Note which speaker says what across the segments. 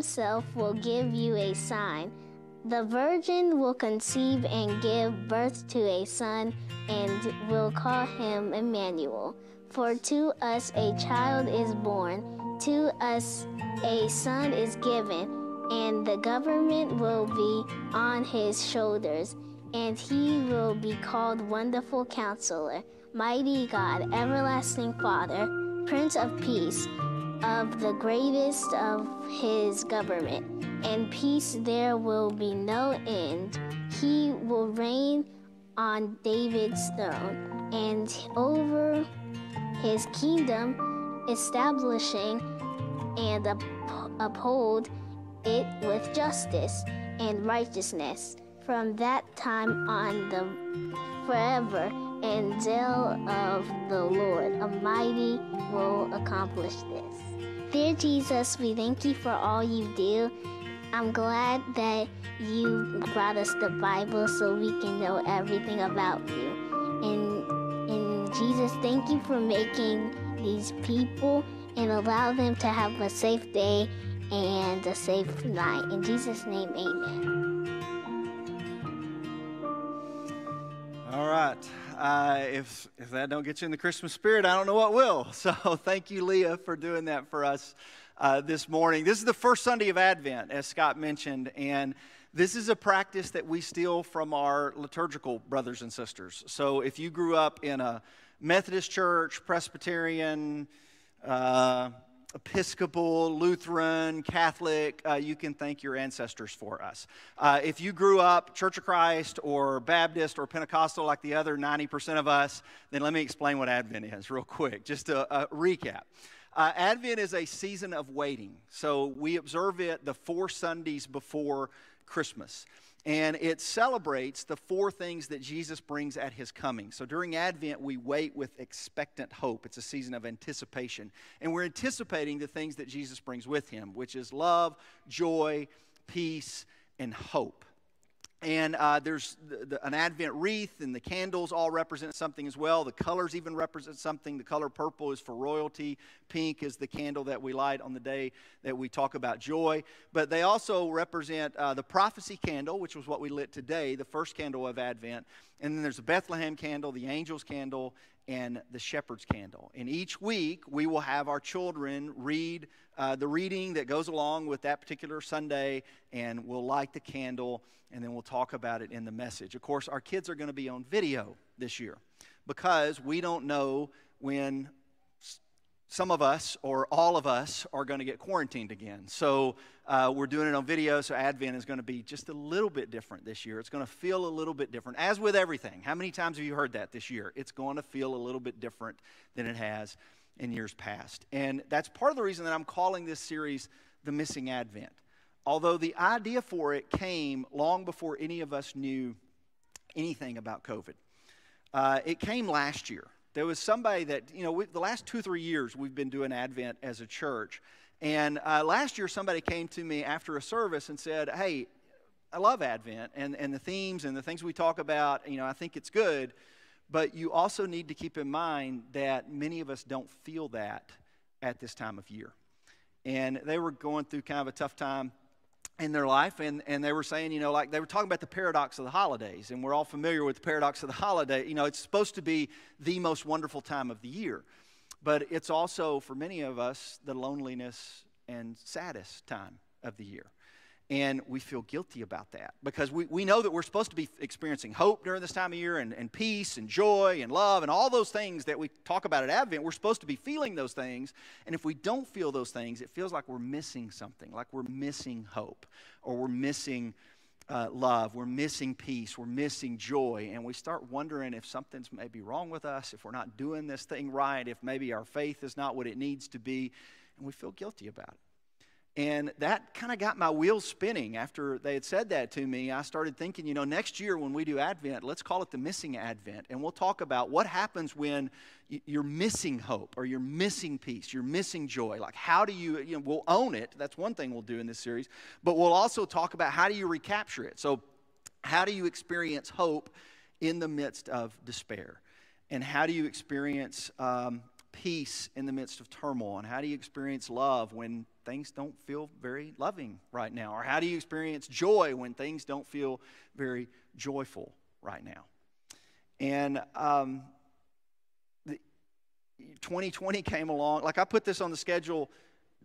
Speaker 1: himself will give you a sign. The virgin will conceive and give birth to a son, and will call him Emmanuel. For to us a child is born, to us a son is given, and the government will be on his shoulders, and he will be called Wonderful Counselor, Mighty God, Everlasting Father, Prince of Peace. Of the greatest of his government, and peace there will be no end. He will reign on David's throne and over his kingdom, establishing and up- uphold it with justice and righteousness from that time on the forever and zeal of the Lord Almighty will accomplish this. Dear Jesus, we thank you for all you do. I'm glad that you brought us the Bible so we can know everything about you. And, and Jesus, thank you for making these people and allow them to have a safe day and a safe night. In Jesus' name, amen.
Speaker 2: All right. Uh, if, if that don't get you in the Christmas spirit, I don't know what will. So thank you, Leah, for doing that for us uh, this morning. This is the first Sunday of Advent, as Scott mentioned, and this is a practice that we steal from our liturgical brothers and sisters. So if you grew up in a Methodist church, Presbyterian, uh, Episcopal, Lutheran, Catholic, uh, you can thank your ancestors for us. Uh, if you grew up Church of Christ or Baptist or Pentecostal like the other 90% of us, then let me explain what Advent is real quick, just a, a recap. Uh, Advent is a season of waiting. So we observe it the four Sundays before Christmas and it celebrates the four things that Jesus brings at his coming. So during Advent, we wait with expectant hope. It's a season of anticipation. And we're anticipating the things that Jesus brings with him, which is love, joy, peace, and hope. And uh, there's the, the, an Advent wreath, and the candles all represent something as well. The colors even represent something. The color purple is for royalty, pink is the candle that we light on the day that we talk about joy. But they also represent uh, the prophecy candle, which was what we lit today, the first candle of Advent. And then there's the Bethlehem candle, the angel's candle, and the shepherd's candle. And each week, we will have our children read uh, the reading that goes along with that particular Sunday, and we'll light the candle, and then we'll talk about it in the message. Of course, our kids are going to be on video this year because we don't know when some of us or all of us are going to get quarantined again. So uh, we're doing it on video, so Advent is going to be just a little bit different this year. It's going to feel a little bit different, as with everything. How many times have you heard that this year? It's going to feel a little bit different than it has in years past. And that's part of the reason that I'm calling this series The Missing Advent. Although the idea for it came long before any of us knew anything about COVID, uh, it came last year. There was somebody that, you know, we, the last two, three years we've been doing Advent as a church. And uh, last year somebody came to me after a service and said, Hey, I love Advent and, and the themes and the things we talk about. You know, I think it's good. But you also need to keep in mind that many of us don't feel that at this time of year. And they were going through kind of a tough time in their life and, and they were saying you know like they were talking about the paradox of the holidays and we're all familiar with the paradox of the holiday. You know it's supposed to be the most wonderful time of the year but it's also for many of us the loneliness and saddest time of the year and we feel guilty about that because we, we know that we're supposed to be experiencing hope during this time of year and, and peace and joy and love and all those things that we talk about at Advent. We're supposed to be feeling those things. And if we don't feel those things, it feels like we're missing something, like we're missing hope or we're missing uh, love, we're missing peace, we're missing joy. And we start wondering if something's maybe wrong with us, if we're not doing this thing right, if maybe our faith is not what it needs to be. And we feel guilty about it. And that kind of got my wheels spinning after they had said that to me. I started thinking, you know, next year when we do Advent, let's call it the missing Advent. And we'll talk about what happens when you're missing hope or you're missing peace, you're missing joy. Like, how do you, you know, we'll own it. That's one thing we'll do in this series. But we'll also talk about how do you recapture it. So, how do you experience hope in the midst of despair? And how do you experience um, peace in the midst of turmoil? And how do you experience love when things don't feel very loving right now? Or how do you experience joy when things don't feel very joyful right now? And um, 2020 came along. Like I put this on the schedule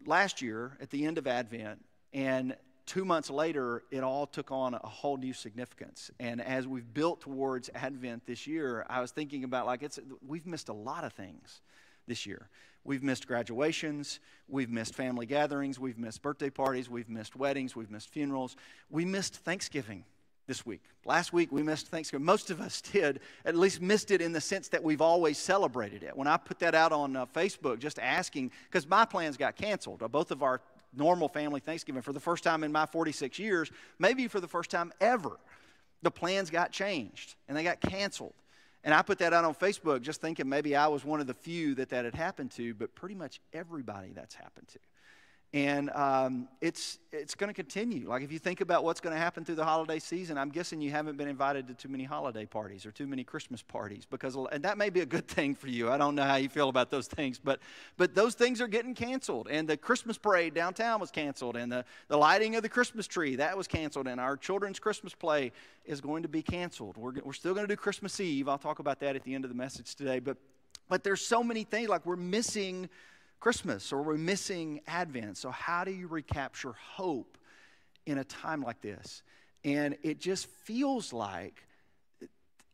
Speaker 2: last year at the end of Advent, and two months later, it all took on a whole new significance. And as we've built towards Advent this year, I was thinking about like it's we've missed a lot of things this year. We've missed graduations, we've missed family gatherings, we've missed birthday parties, we've missed weddings, we've missed funerals, we missed Thanksgiving this week. Last week we missed Thanksgiving. Most of us did, at least missed it in the sense that we've always celebrated it. When I put that out on uh, Facebook, just asking, because my plans got canceled. Uh, both of our normal family Thanksgiving, for the first time in my 46 years, maybe for the first time ever, the plans got changed and they got canceled. And I put that out on Facebook just thinking maybe I was one of the few that that had happened to, but pretty much everybody that's happened to. And um, it's, it's going to continue. Like, if you think about what's going to happen through the holiday season, I'm guessing you haven't been invited to too many holiday parties or too many Christmas parties. because And that may be a good thing for you. I don't know how you feel about those things. But, but those things are getting canceled. And the Christmas parade downtown was canceled. And the, the lighting of the Christmas tree, that was canceled. And our children's Christmas play is going to be canceled. We're, we're still going to do Christmas Eve. I'll talk about that at the end of the message today. But, but there's so many things. Like, we're missing Christmas or we're missing Advent. So, how do you recapture hope in a time like this? And it just feels like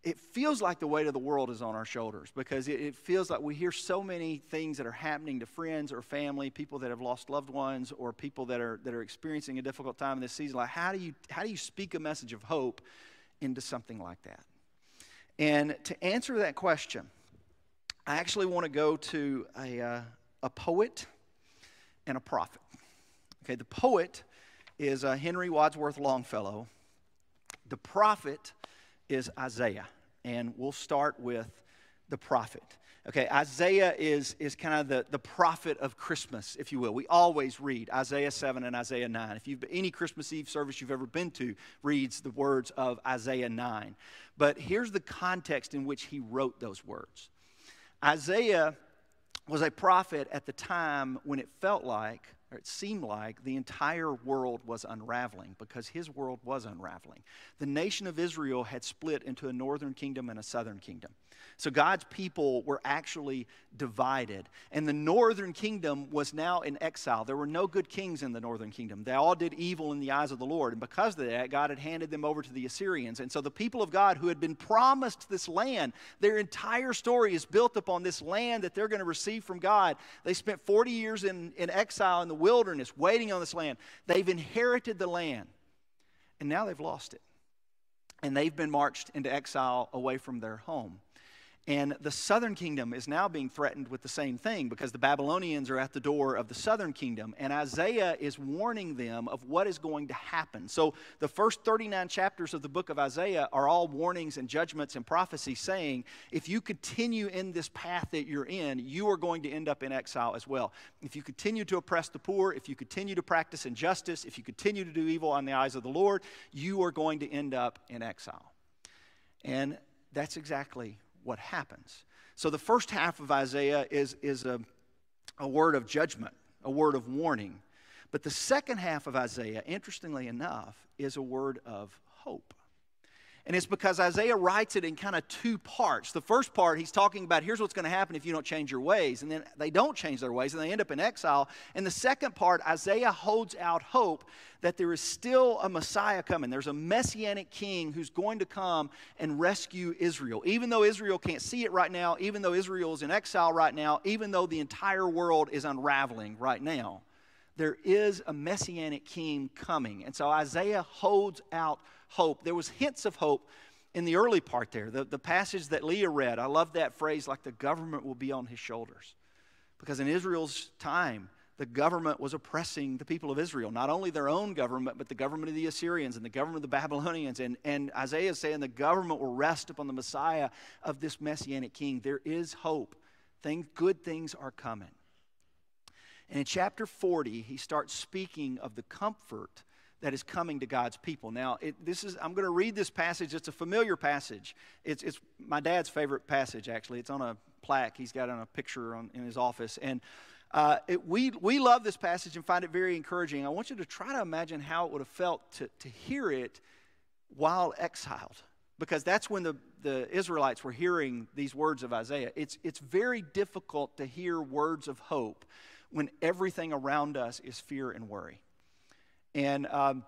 Speaker 2: it feels like the weight of the world is on our shoulders because it, feels like we hear so many things that are happening to friends or family, people that have lost loved ones, or people that are that are experiencing a difficult time in this season. Like, how do you how do you speak a message of hope into something like that? And to answer that question, I actually want to go to a, uh, a poet and a prophet. Okay, the poet is uh, Henry Wadsworth Longfellow. The prophet is Isaiah. And we'll start with the prophet. Okay, Isaiah is, is kind of the, the prophet of Christmas, if you will. We always read Isaiah 7 and Isaiah 9. If you've any Christmas Eve service you've ever been to reads the words of Isaiah 9. But here's the context in which he wrote those words. Isaiah was a prophet at the time when it felt like, or it seemed like, the entire world was unraveling because his world was unraveling. The nation of Israel had split into a northern kingdom and a southern kingdom. So God's people were actually divided. And the northern kingdom was now in exile. There were no good kings in the northern kingdom. They all did evil in the eyes of the Lord. And because of that, God had handed them over to the Assyrians. And so the people of God who had been promised this land, their entire story is built upon this land that they're going to receive from God. They spent 40 years in, in exile in the wilderness waiting on this land. They've inherited the land. And now they've lost it. And they've been marched into exile away from their home. And the southern kingdom is now being threatened with the same thing because the Babylonians are at the door of the southern kingdom. And Isaiah is warning them of what is going to happen. So the first 39 chapters of the book of Isaiah are all warnings and judgments and prophecies saying, if you continue in this path that you're in, you are going to end up in exile as well. If you continue to oppress the poor, if you continue to practice injustice, if you continue to do evil on the eyes of the Lord, you are going to end up in exile. And that's exactly what happens. So the first half of Isaiah is, is a, a word of judgment, a word of warning. But the second half of Isaiah, interestingly enough, is a word of hope. And it's because Isaiah writes it in kind of two parts. The first part, he's talking about here's what's going to happen if you don't change your ways. And then they don't change their ways and they end up in exile. And the second part, Isaiah holds out hope that there is still a Messiah coming. There's a messianic king who's going to come and rescue Israel. Even though Israel can't see it right now, even though Israel is in exile right now, even though the entire world is unraveling right now, there is a messianic king coming. And so Isaiah holds out hope. There was hints of hope in the early part there. The, the passage that Leah read, I love that phrase, like the government will be on his shoulders. Because in Israel's time, the government was oppressing the people of Israel, not only their own government, but the government of the Assyrians and the government of the Babylonians. And, and Isaiah is saying the government will rest upon the Messiah of this messianic king. There is hope. Things, good things are coming. And in chapter 40, he starts speaking of the comfort that is coming to God's people. Now, it, this is I'm going to read this passage. It's a familiar passage. It's, it's my dad's favorite passage, actually. It's on a plaque he's got on a picture on, in his office. And uh, it, we, we love this passage and find it very encouraging. I want you to try to imagine how it would have felt to, to hear it while exiled, because that's when the, the Israelites were hearing these words of Isaiah. It's, it's very difficult to hear words of hope when everything around us is fear and worry. And um,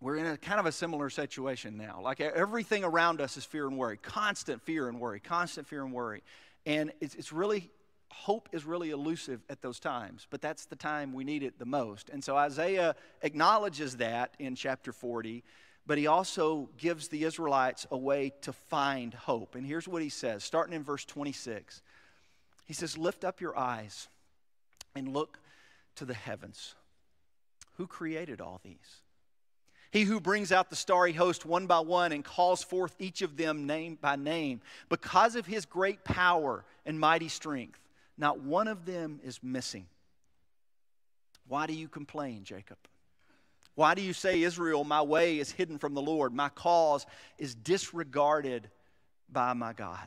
Speaker 2: we're in a kind of a similar situation now. Like everything around us is fear and worry, constant fear and worry, constant fear and worry. And it's, it's really, hope is really elusive at those times, but that's the time we need it the most. And so Isaiah acknowledges that in chapter 40, but he also gives the Israelites a way to find hope. And here's what he says, starting in verse 26. He says, Lift up your eyes and look to the heavens. Who created all these? He who brings out the starry host one by one and calls forth each of them name by name. Because of his great power and mighty strength, not one of them is missing. Why do you complain, Jacob? Why do you say, Israel, my way is hidden from the Lord? My cause is disregarded by my God.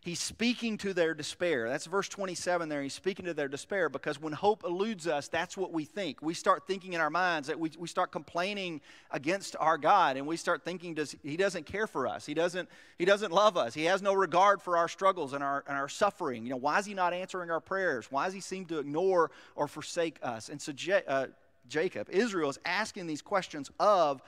Speaker 2: He's speaking to their despair. That's verse 27 there. He's speaking to their despair because when hope eludes us, that's what we think. We start thinking in our minds that we, we start complaining against our God and we start thinking does, He doesn't care for us. He doesn't, he doesn't love us. He has no regard for our struggles and our, and our suffering. You know, why is He not answering our prayers? Why does He seem to ignore or forsake us? And so uh, Jacob, Israel, is asking these questions of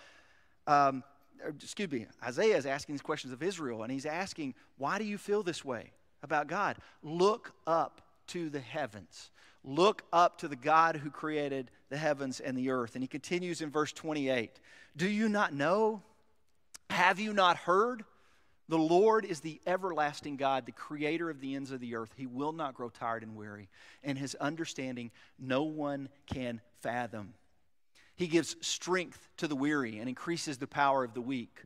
Speaker 2: um, excuse me, Isaiah is asking these questions of Israel, and he's asking, why do you feel this way about God? Look up to the heavens. Look up to the God who created the heavens and the earth. And he continues in verse 28 Do you not know? Have you not heard? The Lord is the everlasting God, the creator of the ends of the earth. He will not grow tired and weary, and his understanding no one can fathom. He gives strength to the weary and increases the power of the weak.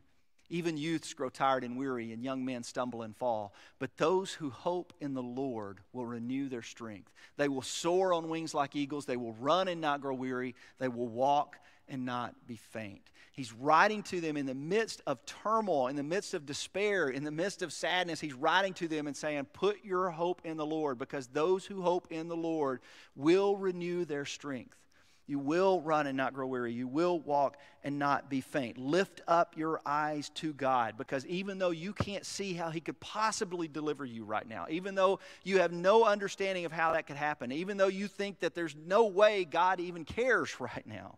Speaker 2: Even youths grow tired and weary, and young men stumble and fall. But those who hope in the Lord will renew their strength. They will soar on wings like eagles. They will run and not grow weary. They will walk and not be faint. He's writing to them in the midst of turmoil, in the midst of despair, in the midst of sadness. He's writing to them and saying, Put your hope in the Lord, because those who hope in the Lord will renew their strength. You will run and not grow weary. You will walk and not be faint. Lift up your eyes to God because even though you can't see how He could possibly deliver you right now, even though you have no understanding of how that could happen, even though you think that there's no way God even cares right now,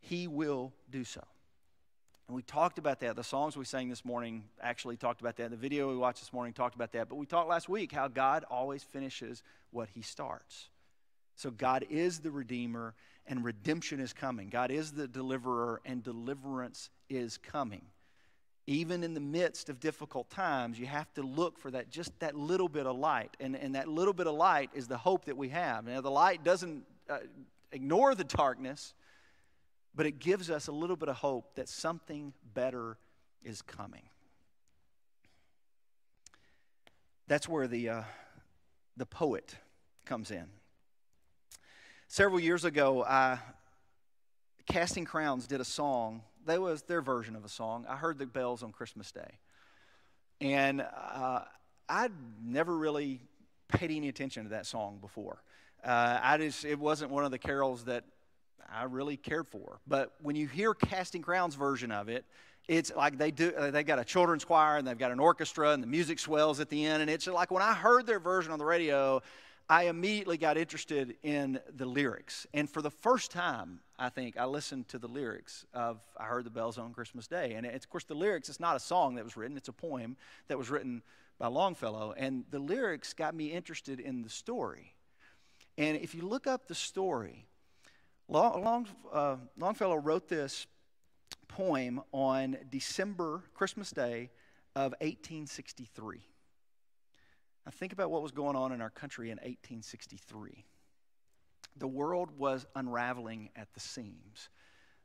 Speaker 2: He will do so. And we talked about that. The songs we sang this morning actually talked about that. The video we watched this morning talked about that. But we talked last week how God always finishes what He starts. So God is the Redeemer, and redemption is coming. God is the deliverer, and deliverance is coming. Even in the midst of difficult times, you have to look for that just that little bit of light. And, and that little bit of light is the hope that we have. Now, the light doesn't uh, ignore the darkness, but it gives us a little bit of hope that something better is coming. That's where the, uh, the poet comes in. Several years ago, I, Casting Crowns did a song. That was their version of a song. I heard the bells on Christmas Day. And uh, I'd never really paid any attention to that song before. Uh, I just, it wasn't one of the carols that I really cared for. But when you hear Casting Crowns' version of it, it's like they do uh, they got a children's choir and they've got an orchestra and the music swells at the end and it's like when i heard their version on the radio I immediately got interested in the lyrics. And for the first time, I think, I listened to the lyrics of I Heard the Bells on Christmas Day. And of course, the lyrics, it's not a song that was written, it's a poem that was written by Longfellow. And the lyrics got me interested in the story. And if you look up the story, Long, Long, uh, Longfellow wrote this poem on December, Christmas Day of 1863. Now, think about what was going on in our country in 1863. The world was unraveling at the seams.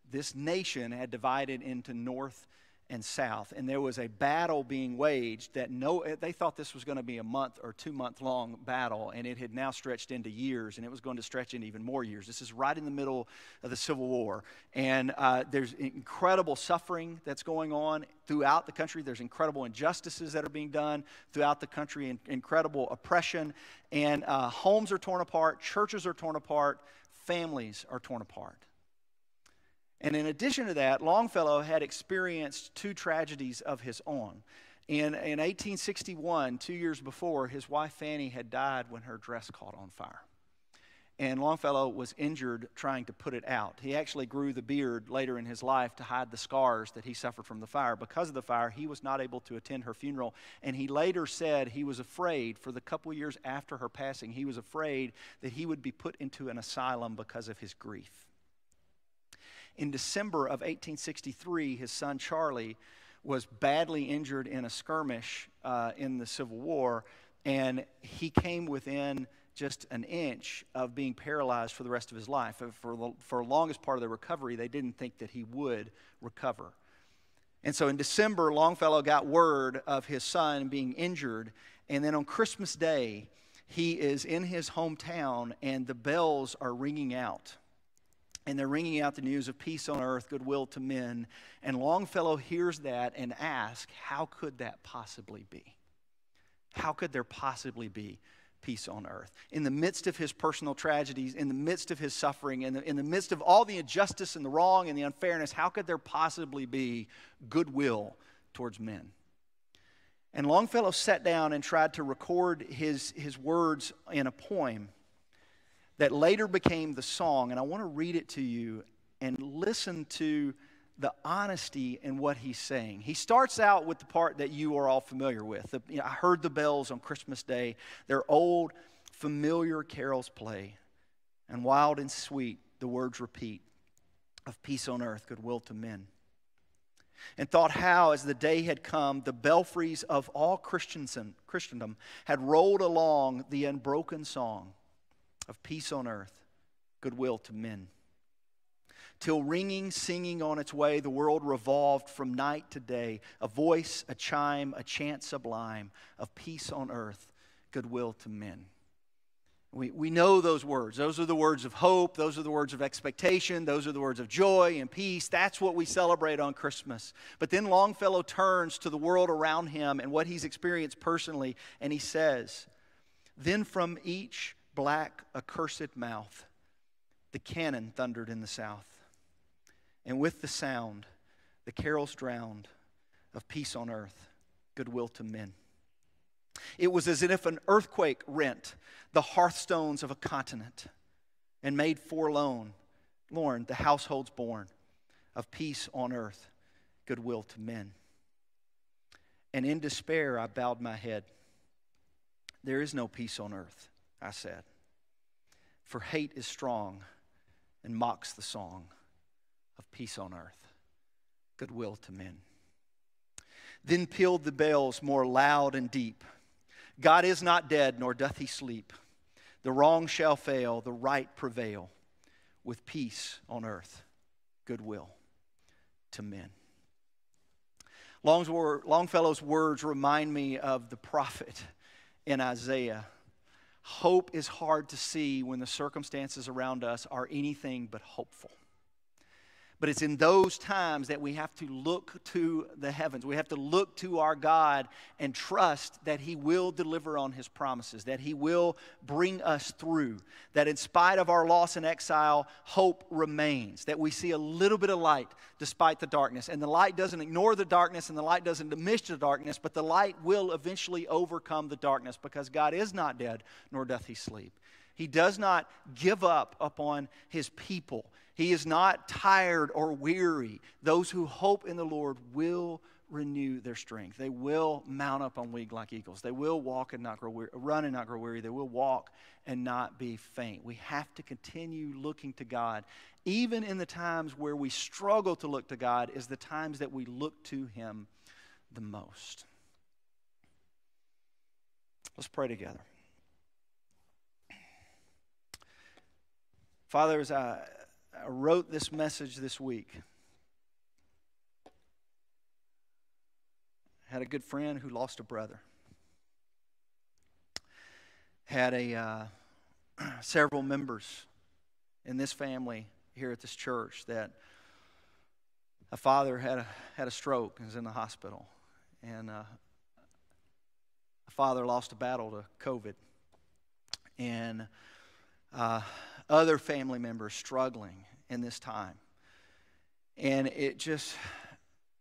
Speaker 2: This nation had divided into North and south. And there was a battle being waged that no, they thought this was going to be a month or two month long battle, and it had now stretched into years, and it was going to stretch into even more years. This is right in the middle of the Civil War. And uh, there's incredible suffering that's going on throughout the country. There's incredible injustices that are being done throughout the country, and incredible oppression. And uh, homes are torn apart, churches are torn apart, families are torn apart. And in addition to that, Longfellow had experienced two tragedies of his own. In, in 1861, two years before, his wife Fanny had died when her dress caught on fire. And Longfellow was injured trying to put it out. He actually grew the beard later in his life to hide the scars that he suffered from the fire. Because of the fire, he was not able to attend her funeral. And he later said he was afraid, for the couple years after her passing, he was afraid that he would be put into an asylum because of his grief. In December of 1863, his son Charlie was badly injured in a skirmish uh, in the Civil War, and he came within just an inch of being paralyzed for the rest of his life. For the, for the longest part of the recovery, they didn't think that he would recover. And so in December, Longfellow got word of his son being injured, and then on Christmas Day, he is in his hometown, and the bells are ringing out and they're ringing out the news of peace on earth, goodwill to men. And Longfellow hears that and asks, How could that possibly be? How could there possibly be peace on earth? In the midst of his personal tragedies, in the midst of his suffering, in the, in the midst of all the injustice and the wrong and the unfairness, how could there possibly be goodwill towards men? And Longfellow sat down and tried to record his, his words in a poem that later became the song. And I want to read it to you and listen to the honesty in what he's saying. He starts out with the part that you are all familiar with. The, you know, I heard the bells on Christmas Day. They're old, familiar carols play, and wild and sweet the words repeat of peace on earth, goodwill to men. And thought how, as the day had come, the belfries of all Christendom had rolled along the unbroken song of peace on earth, goodwill to men. Till ringing, singing on its way, the world revolved from night to day, a voice, a chime, a chant sublime of peace on earth, goodwill to men. We, we know those words. Those are the words of hope. Those are the words of expectation. Those are the words of joy and peace. That's what we celebrate on Christmas. But then Longfellow turns to the world around him and what he's experienced personally, and he says, Then from each black, accursed mouth, the cannon thundered in the south. And with the sound, the carols drowned of peace on earth, goodwill to men. It was as if an earthquake rent the hearthstones of a continent and made forlorn, lorn the households born of peace on earth, goodwill to men. And in despair, I bowed my head. There is no peace on earth. I said. For hate is strong and mocks the song of peace on earth, goodwill to men. Then pealed the bells more loud and deep. God is not dead, nor doth he sleep. The wrong shall fail, the right prevail, with peace on earth, goodwill to men. Longfellow's words remind me of the prophet in Isaiah Hope is hard to see when the circumstances around us are anything but hopeful. But it's in those times that we have to look to the heavens. We have to look to our God and trust that He will deliver on His promises, that He will bring us through, that in spite of our loss and exile, hope remains, that we see a little bit of light despite the darkness. And the light doesn't ignore the darkness and the light doesn't diminish the darkness, but the light will eventually overcome the darkness because God is not dead, nor doth He sleep. He does not give up upon His people. He is not tired or weary. Those who hope in the Lord will renew their strength. They will mount up on wings like eagles. They will walk and not grow weary, run and not grow weary. They will walk and not be faint. We have to continue looking to God. Even in the times where we struggle to look to God is the times that we look to him the most. Let's pray together. Father, as I wrote this message this week. had a good friend who lost a brother. Had a uh, several members in this family here at this church that a father had a, had a stroke and was in the hospital. And uh, a father lost a battle to COVID. And uh, other family members struggling in this time. And it just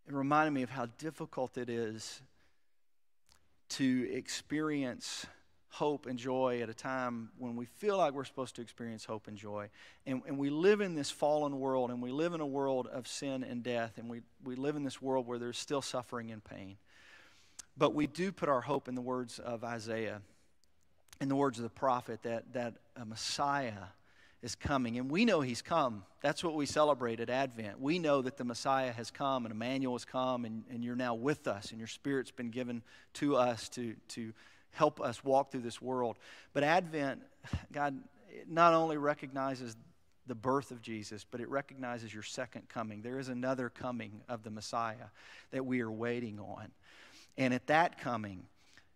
Speaker 2: it reminded me of how difficult it is to experience hope and joy at a time when we feel like we're supposed to experience hope and joy. And, and we live in this fallen world, and we live in a world of sin and death, and we, we live in this world where there's still suffering and pain. But we do put our hope in the words of Isaiah, in the words of the prophet, that, that a Messiah is coming. And we know he's come. That's what we celebrate at Advent. We know that the Messiah has come and Emmanuel has come, and, and you're now with us, and your Spirit's been given to us to, to help us walk through this world. But Advent, God not only recognizes the birth of Jesus, but it recognizes your second coming. There is another coming of the Messiah that we are waiting on. And at that coming,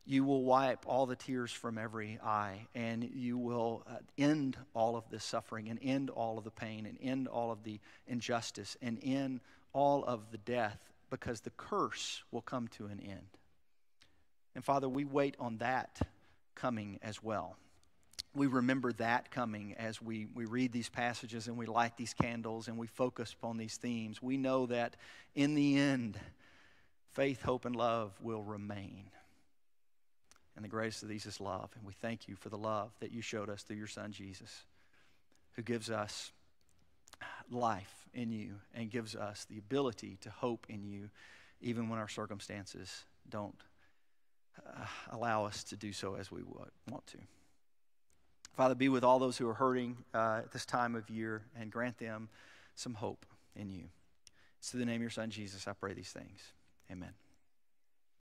Speaker 2: you will wipe all the tears from every eye, and you will uh, end all of this suffering, and end all of the pain, and end all of the injustice, and end all of the death, because the curse will come to an end. And Father, we wait on that coming as well. We remember that coming as we, we read these passages and we light these candles and we focus upon these themes. We know that in the end, faith, hope, and love will remain. And the greatest of these is love. And we thank you for the love that you showed us through your Son, Jesus, who gives us life in you and gives us the ability to hope in you, even when our circumstances don't uh, allow us to do so as we want to. Father, be with all those who are hurting uh, at this time of year and grant them some hope in you. It's through the name of your Son, Jesus, I pray these things. Amen.